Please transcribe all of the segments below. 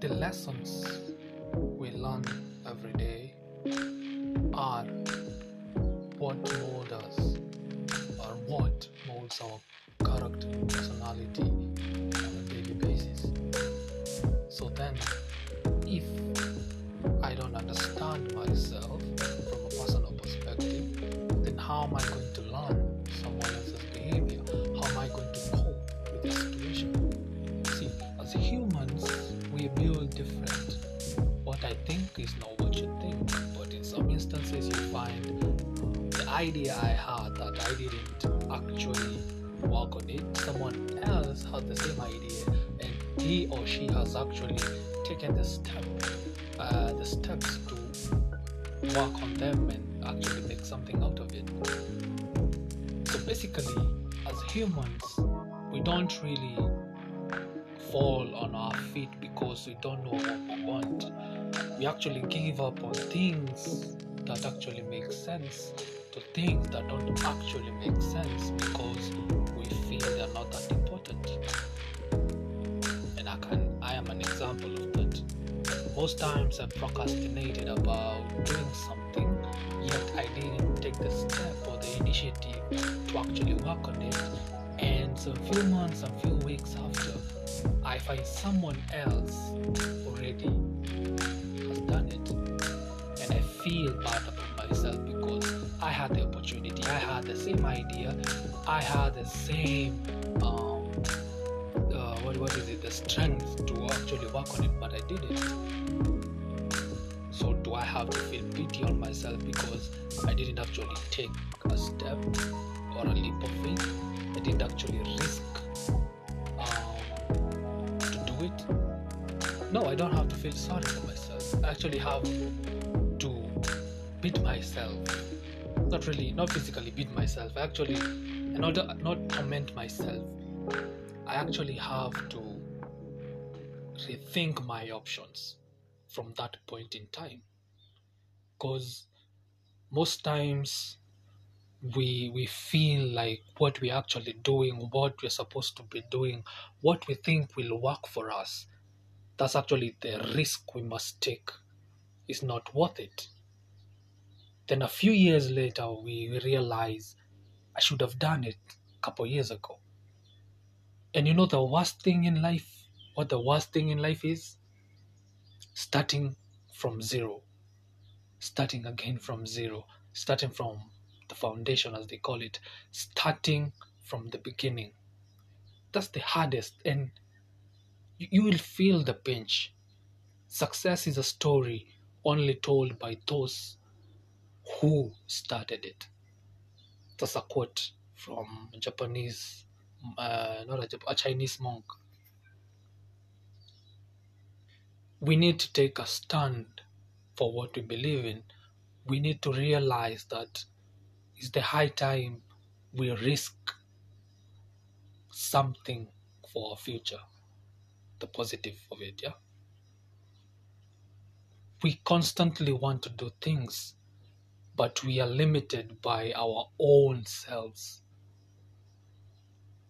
the lessons we learn every day are what mold us or what molds our character personality on a daily basis. So then, if I don't understand myself from a personal perspective, then how am I going to learn someone else's behavior? How am I going to cope with the situation? See, as humans, we think is not what you think, but in some instances, you find the idea I had that I didn't actually work on it. Someone else had the same idea, and he or she has actually taken the step, uh, the steps to work on them and actually make something out of it. So basically, as humans, we don't really fall on our feet because we don't know what we want. We actually give up on things that actually make sense to things that don't actually make sense because we feel they're not that important. And I can I am an example of that. Most times I procrastinated about doing something, yet I didn't take the step or the initiative to actually work on it. And so a few months, a few weeks after, I find someone else already done it. And I feel bad about myself because I had the opportunity, I had the same idea, I had the same um, uh, what, what is it, the strength to actually work on it, but I didn't. So do I have to feel pity on myself because I didn't actually take a step or a leap of faith? I didn't actually risk um, to do it. No, I don't have to feel sorry for myself. Actually have to beat myself. Not really, not physically beat myself. Actually, and not not torment myself. I actually have to rethink my options from that point in time. Because most times we we feel like what we're actually doing, what we're supposed to be doing, what we think will work for us, that's actually the risk we must take is not worth it. Then a few years later we, realize I should have done it a couple years ago. And you know the worst thing in life? What the worst thing in life is? Starting from zero. Starting again from zero. Starting from the foundation, as they call it. Starting from the beginning. That's the hardest. And you, will feel the pinch. Success is a story only told by those who started it. That's a quote from a Japanese, uh, not a, Jap- a Chinese monk. We need to take a stand for what we believe in. We need to realize that it's the high time we risk something for our future. The positive of it, yeah? We constantly want to do things but we are limited by our own selves.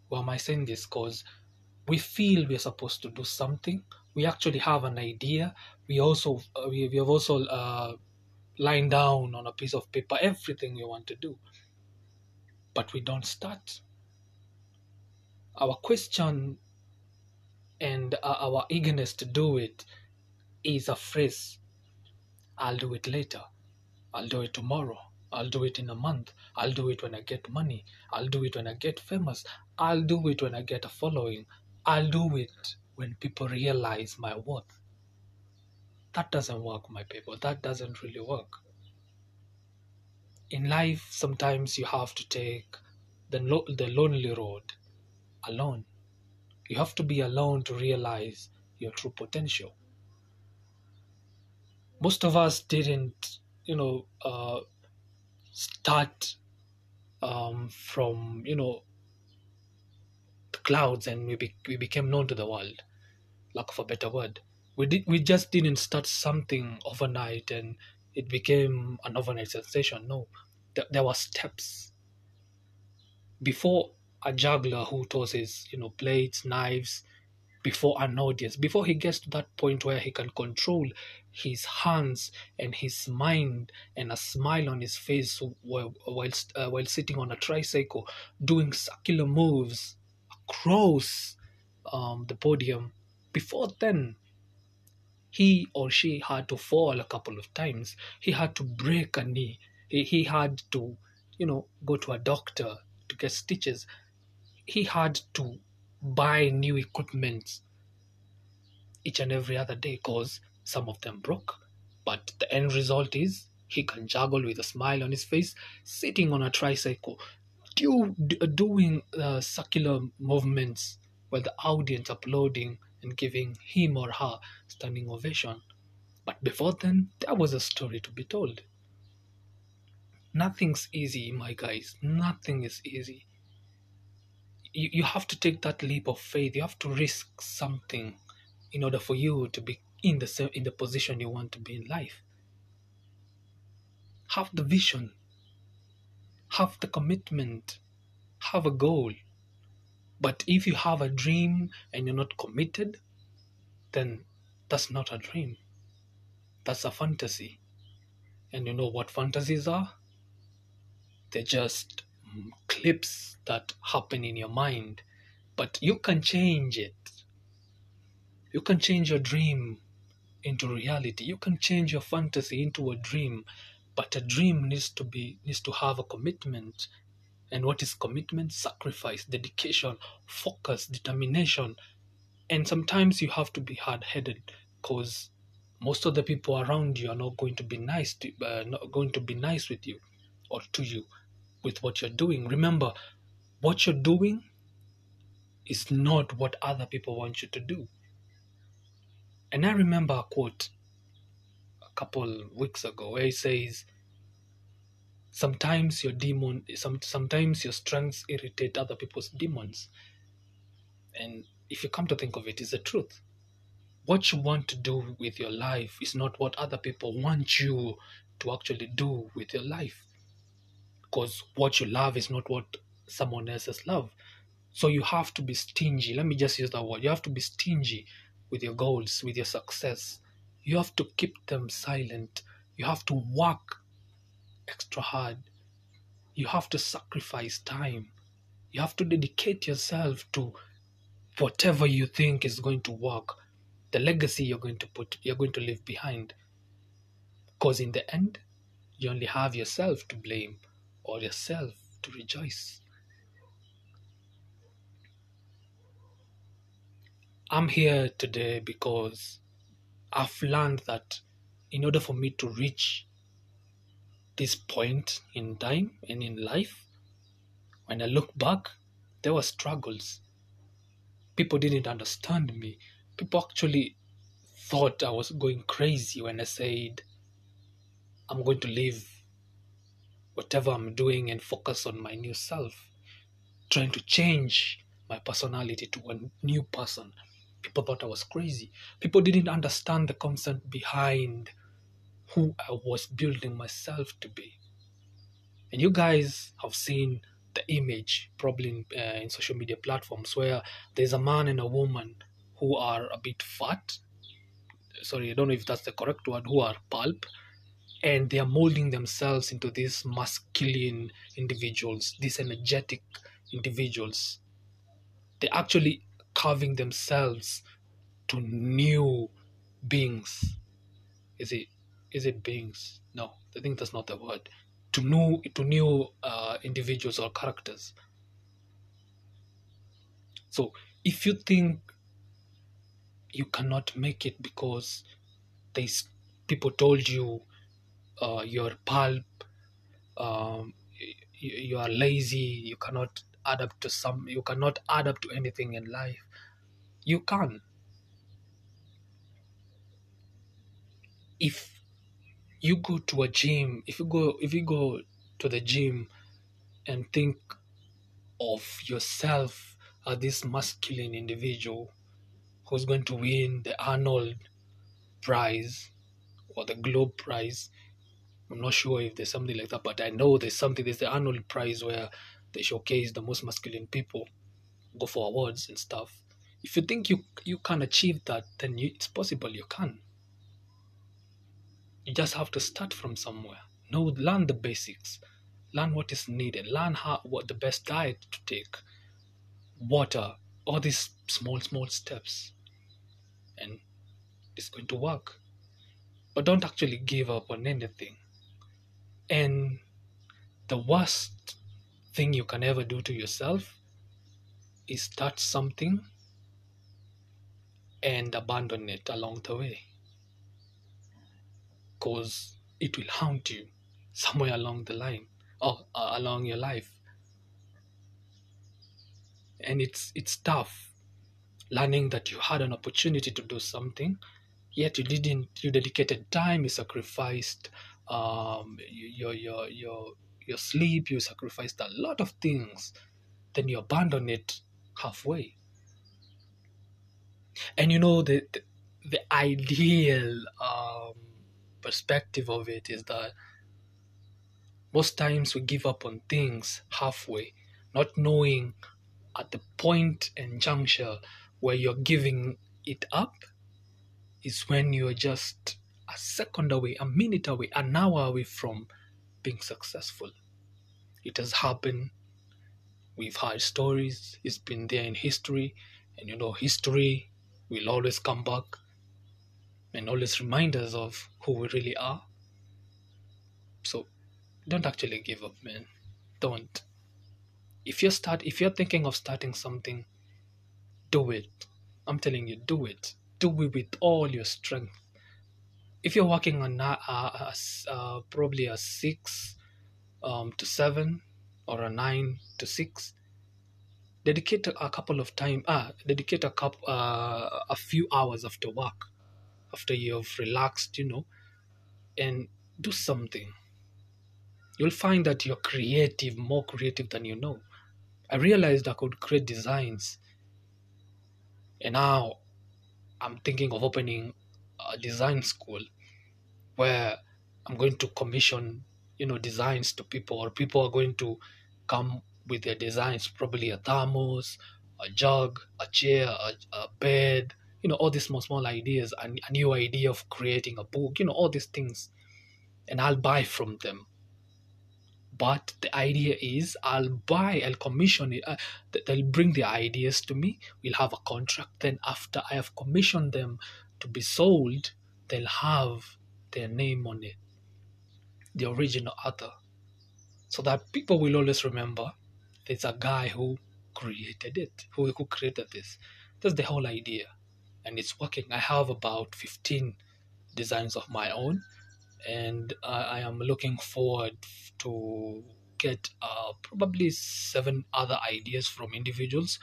Why am I saying this? Because we feel we're supposed to do something. We actually have an idea. We also uh, we, we have also uh, lined down on a piece of paper everything we want to do, but we don't start. Our question and uh, our eagerness to do it is a phrase. I'll do it later. I'll do it tomorrow. I'll do it in a month. I'll do it when I get money. I'll do it when I get famous. I'll do it when I get a following. I'll do it when people realize my worth. That doesn't work, my people. That doesn't really work. In life, sometimes you have to take the, lo- the lonely road alone. You have to be alone to realize your true potential. Most of us didn't you know uh, start um, from you know the clouds and we, be- we became known to the world lack of a better word. We did we just didn't start something overnight and it became an overnight sensation no. Th- there were steps. Before a juggler who tosses you know plates knives before an audience, before he gets to that point where he can control his hands and his mind and a smile on his face while, whilst, uh, while sitting on a tricycle, doing circular moves across um, the podium. Before then, he or she had to fall a couple of times. He had to break a knee. He, he had to, you know, go to a doctor to get stitches. He had to buy new equipment each and every other day because some of them broke. But the end result is he can juggle with a smile on his face, sitting on a tricycle, do, doing uh, circular movements while the audience applauding and giving him or her standing ovation. But before then, there was a story to be told. Nothing's easy, my guys. Nothing is easy. You, you have to take that leap of faith. You have to risk something in order for you to be in the in the position you want to be in life. Have the vision. Have the commitment. Have a goal. But if you have a dream and you're not committed, then that's not a dream. That's a fantasy. And you know what fantasies are? They're just clips that happen in your mind. But you can change it. You can change your dream into reality. You can change your fantasy into a dream. But a dream needs to be needs to have a commitment and what is commitment? Sacrifice, dedication, focus, determination. And sometimes you have to be hard headed because most of the people around you are not going to be nice to uh, not going to be nice with you or to you with what you're doing. Remember, what you're doing is not what other people want you to do. And I remember a quote a couple weeks ago where he says, sometimes your demon some, sometimes your strengths irritate other people's demons and if you come to think of it is the truth what you want to do with your life is not what other people want you to actually do with your life because what you love is not what someone else's love so you have to be stingy let me just use that word you have to be stingy with your goals with your success you have to keep them silent you have to work extra hard. You have to sacrifice time. You have to dedicate yourself to whatever you think is going to work, the legacy you're going to put, you're going to leave behind. Because in the end, you only have yourself to blame or yourself to rejoice. I'm here today because I've learned that in order for me to reach this point in time and in life, when I look back, there were struggles. People didn't understand me. People actually thought I was going crazy when I said, I'm going to leave whatever I'm doing and focus on my new self, trying to change my personality to a new person. People thought I was crazy. People didn't understand the concept behind who I was building myself to be. And you guys have seen the image probably in, uh, in social media platforms where there's a man and a woman who are a bit fat. Sorry, I don't know if that's the correct word, who are pulp. And they are molding themselves into these masculine individuals, these energetic individuals. They're actually carving themselves to new beings. Is it is it beings? No, I think that's not the word. To new to new uh, individuals or characters. So if you think you cannot make it because these people told you uh, you're pulp, um, you, you are lazy, you cannot up to some, you cannot up to anything in life. You can. If you go to a gym if you go if you go to the gym and think of yourself as this masculine individual who's going to win the Arnold prize or the Globe prize I'm not sure if there's something like that but I know there's something there's the annual prize where they showcase the most masculine people go for awards and stuff If you think you you can achieve that, then you, it's possible you can. You just have to start from somewhere. Know, learn the basics, learn what is needed, learn how what the best diet to take, water, all these small small steps, and it's going to work. But don't actually give up on anything. And the worst thing you can ever do to yourself is start something and abandon it along the way. Because it will haunt you somewhere along the line or uh, along your life. And it's it's tough learning that you had an opportunity to do something, yet you didn't. You dedicated time, you sacrificed um, your your your your sleep, you sacrificed a lot of things, then you abandon it halfway. And you know the the, the ideal um, perspective of it is that most times we give up on things halfway, not knowing at the point and juncture where you're giving it up is when you're just second away, a minute away, an hour away from being successful. It has happened. We've heard stories. It's been there in history. And you know, history will always come back and always remind us of who we really are. So don't actually give up, man. Don't. If you start if you're thinking of starting something, do it. I'm telling you, do it. Do it with all your strength if you're working on a, a, a, probably a six um, to seven or a nine to six, dedicate a couple of time. Ah, dedicate a uh, a few hours after work, after you've relaxed, you know, and do something. You'll find that you're creative, more creative than you know. I realized I could create designs, and now I'm thinking of opening a design school where I'm going to commission, you know, designs to people, or people are going to come with their designs, probably a thermos, a jug, a chair, a, a bed, you know, all these small, small ideas, and a new idea of creating a book, you know, all these things. And I'll buy from them. But the idea is, I'll buy, I'll commission it. Uh, they'll bring their ideas to me. We'll have a contract. Then, after I have commissioned them to be sold, they'll have their name on it, the original author, so that people will always remember there's a guy who created it, who, who created this. That's the whole idea. And it's working. I have about 15 designs of my own, and I I am looking forward to get uh, probably seven other ideas from individuals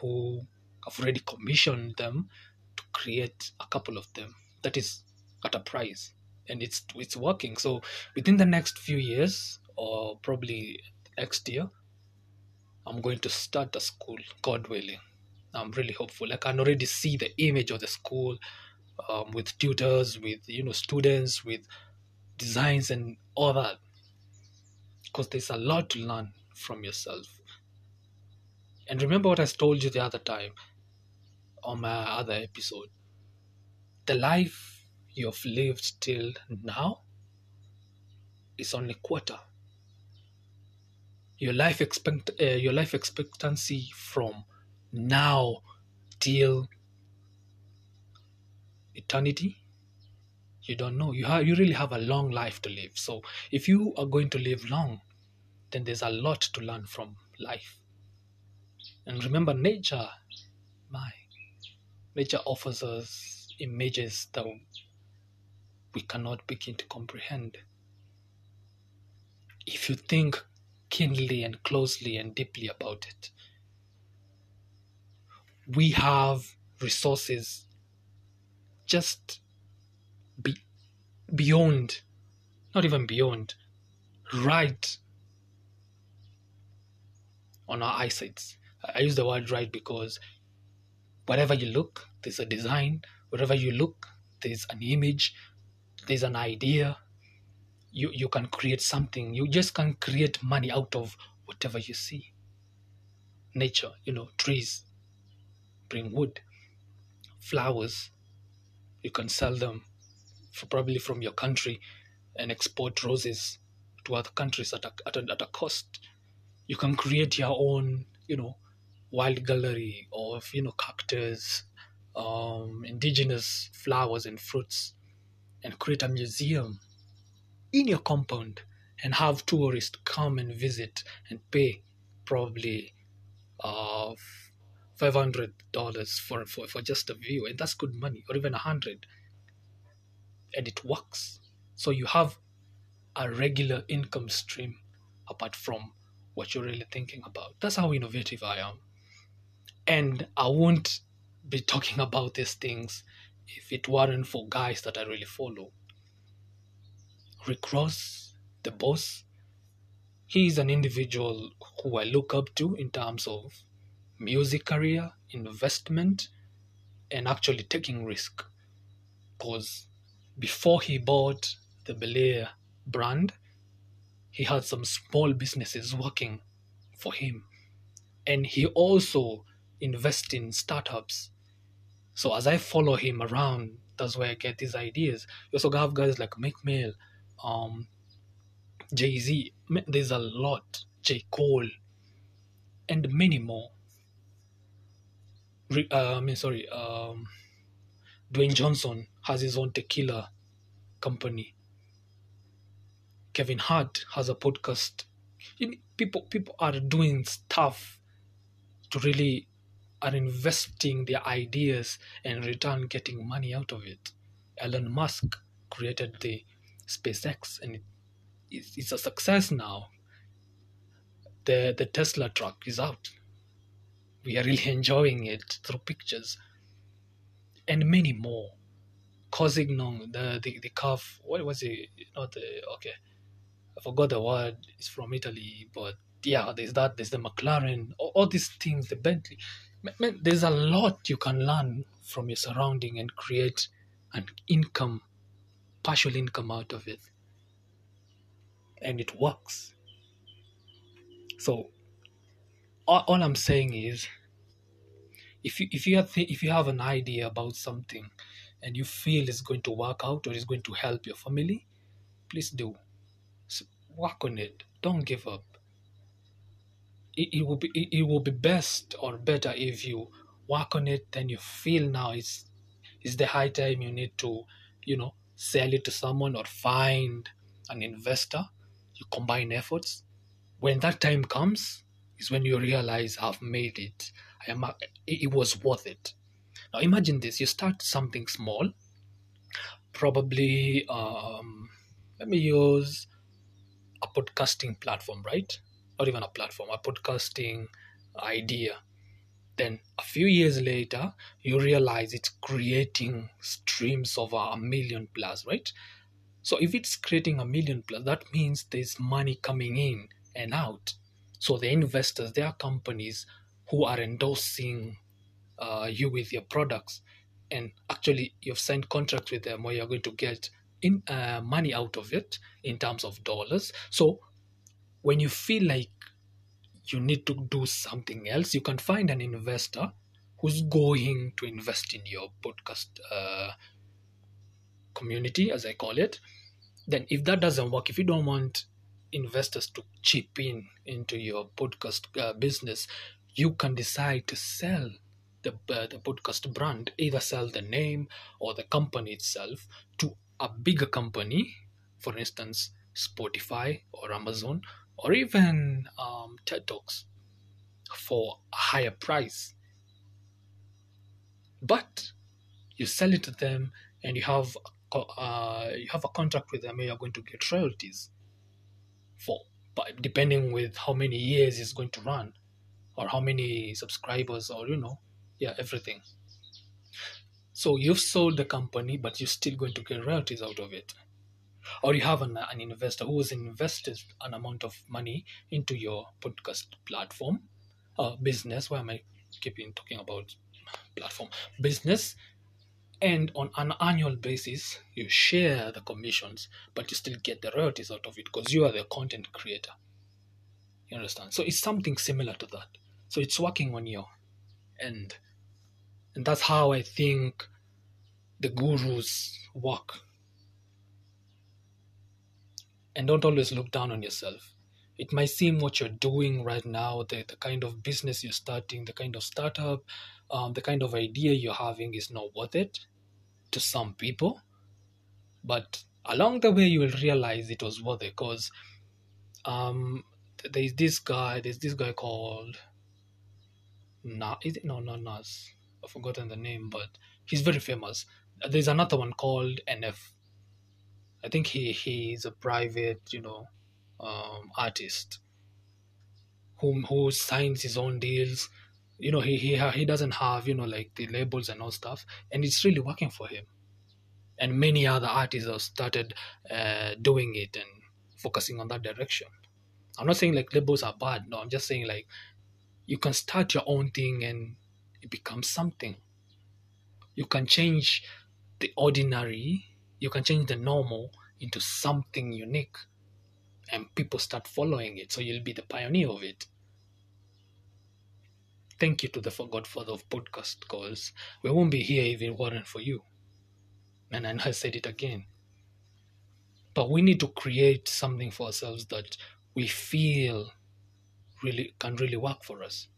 who have already commissioned them to create a couple of them. That is at a price and it's it's working. So within the next few years, or probably next year, I'm going to start a school. God willing, I'm really hopeful. I can already see the image of the school um, with tutors, with you know students, with designs and all that. Because there's a lot to learn from yourself. And remember what I told you the other time on my other episode. The life you've lived till now is only quarter. Your life expect uh, your life expectancy from now till eternity you don't know you have you really have a long life to live so if you are going to live long then there's a lot to learn from life and remember nature my nature offers us images that we cannot begin to comprehend. If you think keenly and closely and deeply about it, we have resources just be, beyond, not even beyond, right on our eyesight. I use the word right because wherever you look, there's a design. Wherever you look, there's an image there's an idea you you can create something you just can create money out of whatever you see nature you know trees bring wood, flowers. You can sell them for probably from your country and export roses to other countries at a, at a, at a cost. You can create your own, you know, wild gallery of, you know, cactus, um, indigenous flowers and fruits, and create a museum in your compound and have tourists come and visit and pay probably uh, $500 for, for, for just a view. And that's good money, or even a 100 And it works. So you have a regular income stream apart from what you're really thinking about. That's how innovative I am. And I won't be talking about these things if it weren't for guys that I really follow. Rick Ross, the boss, he is an individual who I look up to in terms of music career, investment, and actually taking risk. Because before he bought the Belaire brand, he had some small businesses working for him. And he also invests in startups. So as I follow him around, that's where I get these ideas. You also have guys like Meek Mill, um, Jay Z. There's a lot. J. Cole, and many more. Uh, I mean, sorry. Um, Dwayne Johnson has his own tequila company. Kevin Hart has a podcast. People people are doing stuff to really are investing their ideas and return getting money out of it. Elon Musk created the SpaceX and it, it's, it's a success now. The the Tesla truck is out. We are really enjoying it through pictures and many more. Cosignon, the the the calf. What was it? Not the okay. I forgot the word. It's from Italy, but yeah, there's that. There's the McLaren. All, all these things, the Bentley. Man, there's a lot you can learn from your surrounding and create an income, partial income out of it, and it works. So, all, all I'm saying is, if you if you have if you have an idea about something, and you feel it's going to work out or it's going to help your family, please do work on it. Don't give up. It, it will be it, it will be best or better if you work on it. Then you feel now it's it's the high time you need to you know sell it to someone or find an investor. You combine efforts. When that time comes, is when you realize I've made it. I am. It, it was worth it. Now imagine this: you start something small, probably. Um, let me use a podcasting platform, right? Not even a platform, a podcasting idea. Then a few years later, you realize it's creating streams of a million plus, right? So if it's creating a million plus, that means there's money coming in and out. So the investors, they are companies who are endorsing uh, you with your products, and actually you've signed contracts with them where you're going to get in uh, money out of it in terms of dollars. So when you feel like you need to do something else, you can find an investor who's going to invest in your podcast uh, community, as I call it. Then, if that doesn't work, if you don't want investors to chip in into your podcast uh, business, you can decide to sell the, uh, the podcast brand, either sell the name or the company itself to a bigger company, for instance, Spotify or Amazon or even um, TED Talks for a higher price. But you sell it to them and you have uh, you have a contract with them and you're going to get royalties for but depending with how many years it's going to run or how many subscribers or you know yeah everything so you've sold the company, but you're still going to get royalties out of it. Or you have an, an investor who has invested an amount of money into your podcast platform, uh, business. Why am I keeping talking about platform? Business. And on an annual basis, you share the commissions, but you still get the royalties out of it because you are the content creator. You understand? So it's something similar to that. So it's working on your end And that's how I think the gurus work. And don't always look down on yourself. It might seem what you're doing right now, the, the kind of business you're starting, the kind of startup, um, the kind of idea you're having is not worth it to some people. But along the way, you will realize it was worth it because um, there's this guy, there's this guy called Na, is it no, not Nas. I've forgotten the name, but he's very famous. There's another one called NF. I think he he's a private, you know, um, artist who who signs his own deals. You know, he he he doesn't have you know like the labels and all stuff, and it's really working for him. And many other artists have started uh, doing it and focusing on that direction. I'm not saying like labels are bad. No, I'm just saying like you can start your own thing and it becomes something. You can change the ordinary, you can change the normal into something unique, and people start following it. So you'll be the pioneer of it. Thank you to the Godfather of podcast calls. we won't be here if it weren't for you. And I said it again. But we need to create something for ourselves that we feel really can really work for us.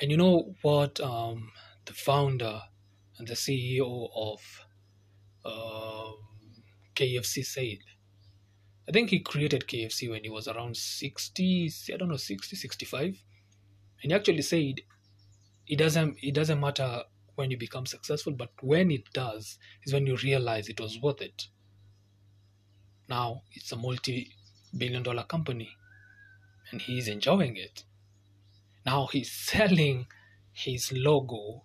And you know what um, the founder the CEO of um, KFC said? I think he created KFC when he was around 60, I don't know, 60, 65. And he actually said it doesn't it doesn't matter when you become successful, but when it does is when you realize it was worth it. Now it's a multi billion dollar company and he's enjoying it. Now he's selling his logo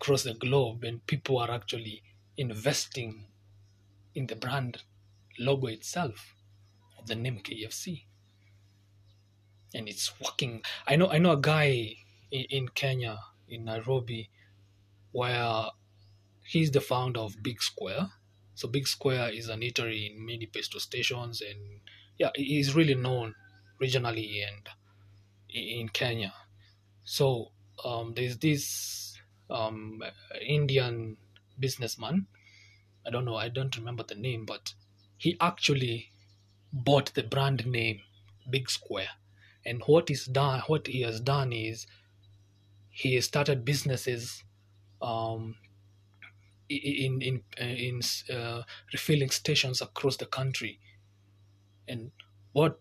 across the globe and people are actually investing in the brand logo itself of the name KFC. And it's working. I know I know a guy in, in Kenya, in Nairobi, where he's the founder of Big Square so Big Square is an eatery in many petrol stations, and yeah, he's really known regionally and in Kenya. So um, there's this um, Indian businessman. I don't know, I don't remember the name, but he actually bought the brand name Big Square. And what is done, what he has done is he started businesses um, in in uh, in uh, refilling stations across the country, and what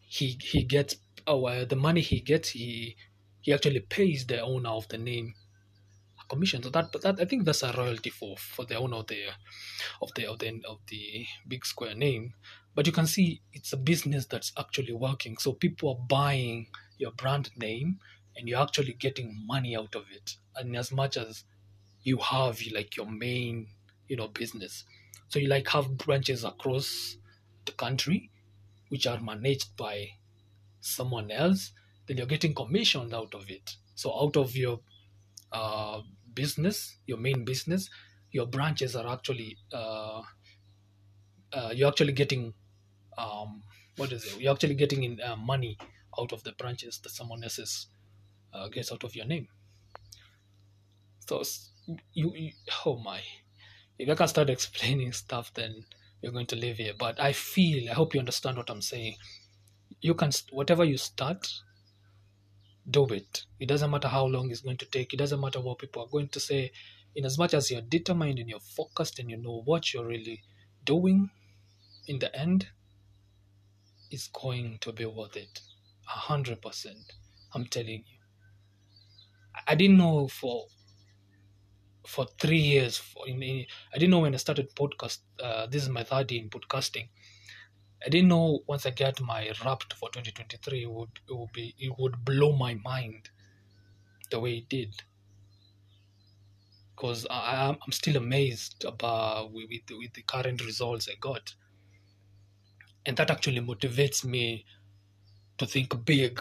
he he gets oh, the money he gets he he actually pays the owner of the name commission. So that that I think that's a royalty for for the owner of the of the of the of the big square name. But you can see it's a business that's actually working. So people are buying your brand name and you're actually getting money out of it. And as much as you have like your main you know business so you like have branches across the country which are managed by someone else then you're getting commissioned out of it so out of your uh, business your main business your branches are actually uh, uh, you're actually getting um, what is it? You're actually getting in uh, money out of the branches that someone else uh, gets out of your name. So you, you oh my. If i can start explaining stuff then you're going to live here. But i feel i hope you understand what i'm saying. You can whatever you start do it it doesn't matter how long it's going to take it doesn't matter what people are going to say in as much as you're determined and you're focused and you know what you're really doing in the end it's going to be worth it a hundred percent i'm telling you i didn't know for for three years. For, in, in, I didn't know when I started podcast. Uh, this is my third in podcasting. I didn't know once I get my Wrapped for 2023, it would it would be it would blow my mind the way it did. Because I, I'm still amazed about with, with, with the current results I got, and that actually motivates me to think big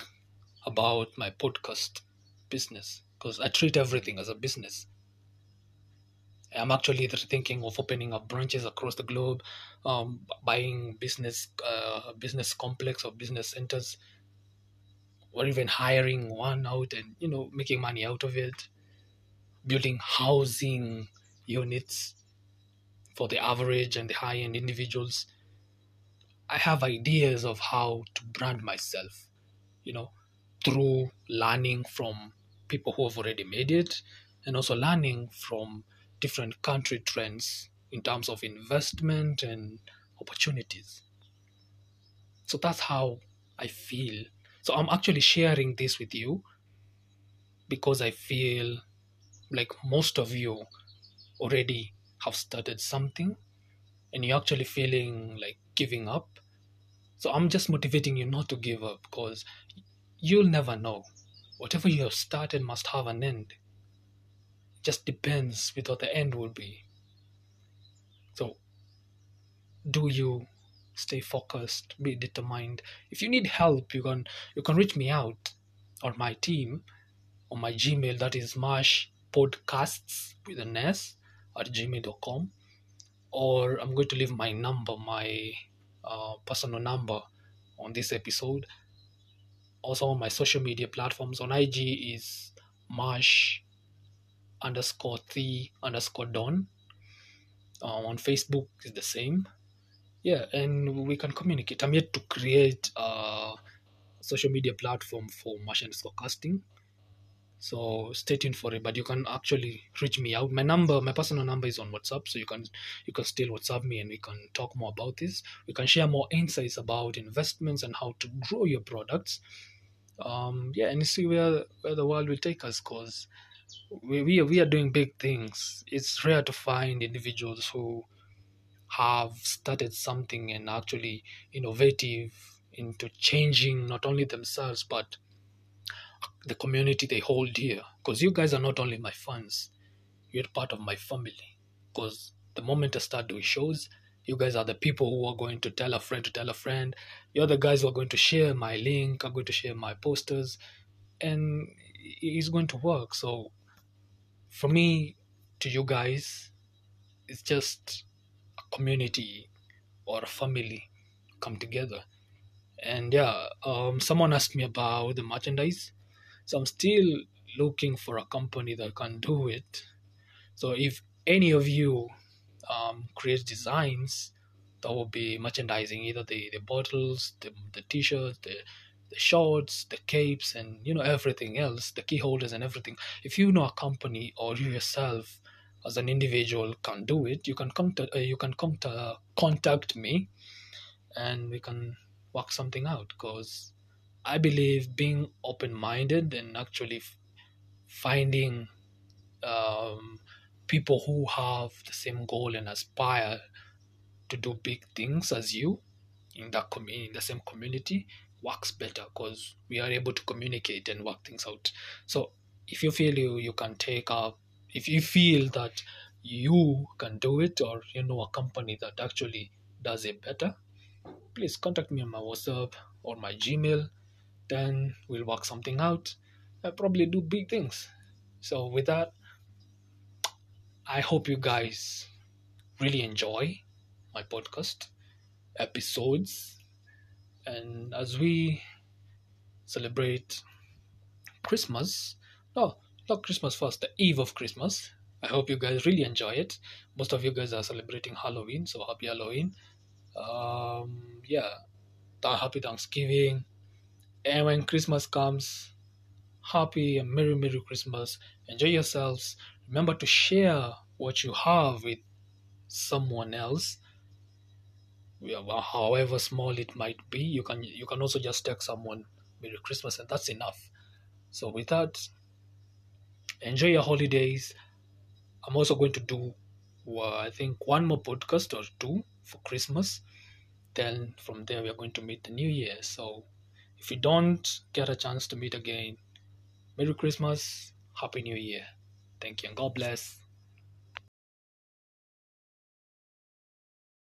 about my podcast business because I treat everything as a business. I'm actually thinking of opening up branches across the globe, um, buying business uh, business complex or business centers or even hiring one out and you know making money out of it. Building housing units for the average and the high end individuals. I have ideas of how to brand myself you know through learning from people who have already made it and also learning from different country trends in terms of investment and opportunities so that's how i feel so I'm actually sharing this with you because I feel like most of you already have started something and you're actually feeling like giving up. So I'm just motivating you not to give up because you'll never know. Whatever you have started must have an end. Just depends with what the end will be. So do you stay focused be determined if you need help you can you can reach me out or my team on my gmail that is mash podcasts with an s at gmail.com or i'm going to leave my number my uh, personal number on this episode also on my social media platforms on ig is mash underscore three underscore don uh, on facebook is the same. Yeah and we can communicate. I'm yet to create a social media platform for Mash casting. So stay tuned for it but you can actually reach me out. My number my personal number is on whatsapp so you can you can still whatsapp me and we can talk more about this. We can share more insights about investments and how to grow your products. Um yeah and see where where the world will take us because we, we, we are doing big things. It's rare to find individuals who have started something and actually innovative into changing not only themselves but the community they hold here. Because you guys are not only my fans you're part of my family. Because the moment i start doing shows you guys are the people who are going to tell a friend to tell a friend. You're the guys who are going to share my link are going to share my posters and it's going to work. So for me to you guys it's just a community or a family come together. And yeah, um, someone asked me about the merchandise. So I'm still looking for a company that can do it. So if any of you um, create designs that will be merchandising, either the, the bottles, the, the t-shirts, the, the shorts, the capes, and you know everything else, the key holders and everything. If you know a company or you yourself as an individual can do it, you can contact uh, you can contact contact me, and we can work something out. Because I believe being open minded and actually f- finding um, people who have the same goal and aspire to do big things as you in that community in the same community works better because we are able to communicate and work things out. So if you feel you you can take up if you feel that you can do it or you know a company that actually does it better please contact me on my whatsapp or my gmail. Then we'll work something out i probably do big things. So with that i hope you guys really enjoy my podcast episodes and as we celebrate christmas no not Christmas first, the eve of Christmas. I hope you guys really enjoy it. Most of you guys are celebrating Halloween, so happy Halloween. Um, yeah, happy Thanksgiving. And when Christmas comes, happy and merry, merry Christmas. Enjoy yourselves. Remember to share what you have with someone else. However small it might be, you can you can also just text someone Merry Christmas, and that's enough. So with that, enjoy your holidays. I'm also going to do, uh, I think, one more podcast or two for Christmas. Then from there, we are going to meet the new year. So if you don't get a chance to meet again, Merry Christmas, Happy New Year. Thank you, and God bless.